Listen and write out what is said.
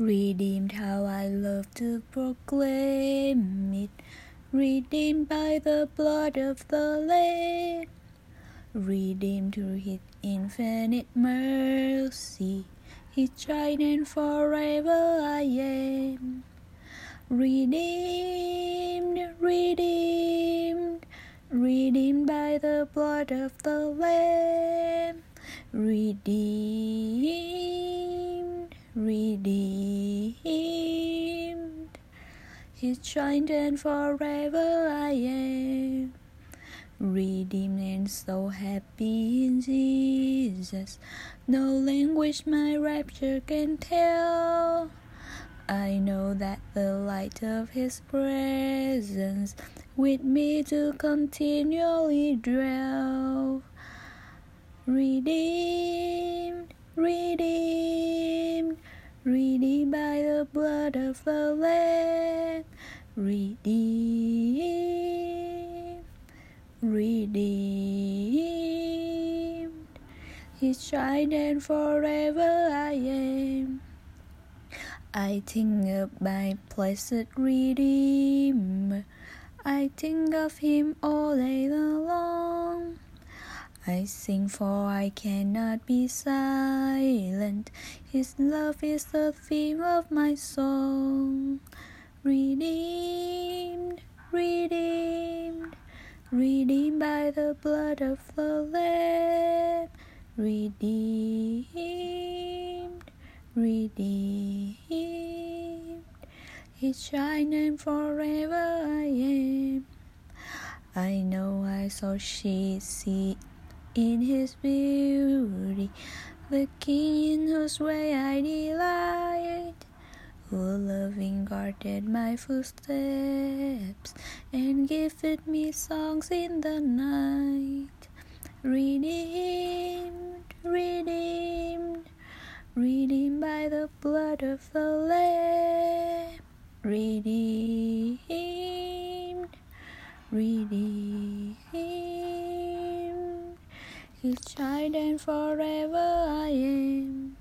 Redeemed, how I love to proclaim it. Redeemed by the blood of the Lamb. Redeemed through His infinite mercy. His child and forever I am. Redeemed, redeemed, redeemed by the blood of the Lamb. Redeemed, redeemed. His child and forever I am. Redeemed and so happy in Jesus. No language my rapture can tell. I know that the light of His presence with me to continually dwell. Redeemed, redeemed by the blood of the Lamb. Redeemed, redeemed. His child and forever I am. I think of my blessed Redeemer. I think of him all day long. I sing for I cannot be silent. His love is the theme of my song. Redeemed, redeemed, redeemed by the blood of the Lamb. Redeemed, redeemed. His shine and forever I am. I know I saw she see in his beauty, the King in whose way I delight, who loving guarded my footsteps and gifted me songs in the night. Redeemed, redeemed, redeemed by the blood of the Lamb. Redeemed, redeemed. His child and forever I am.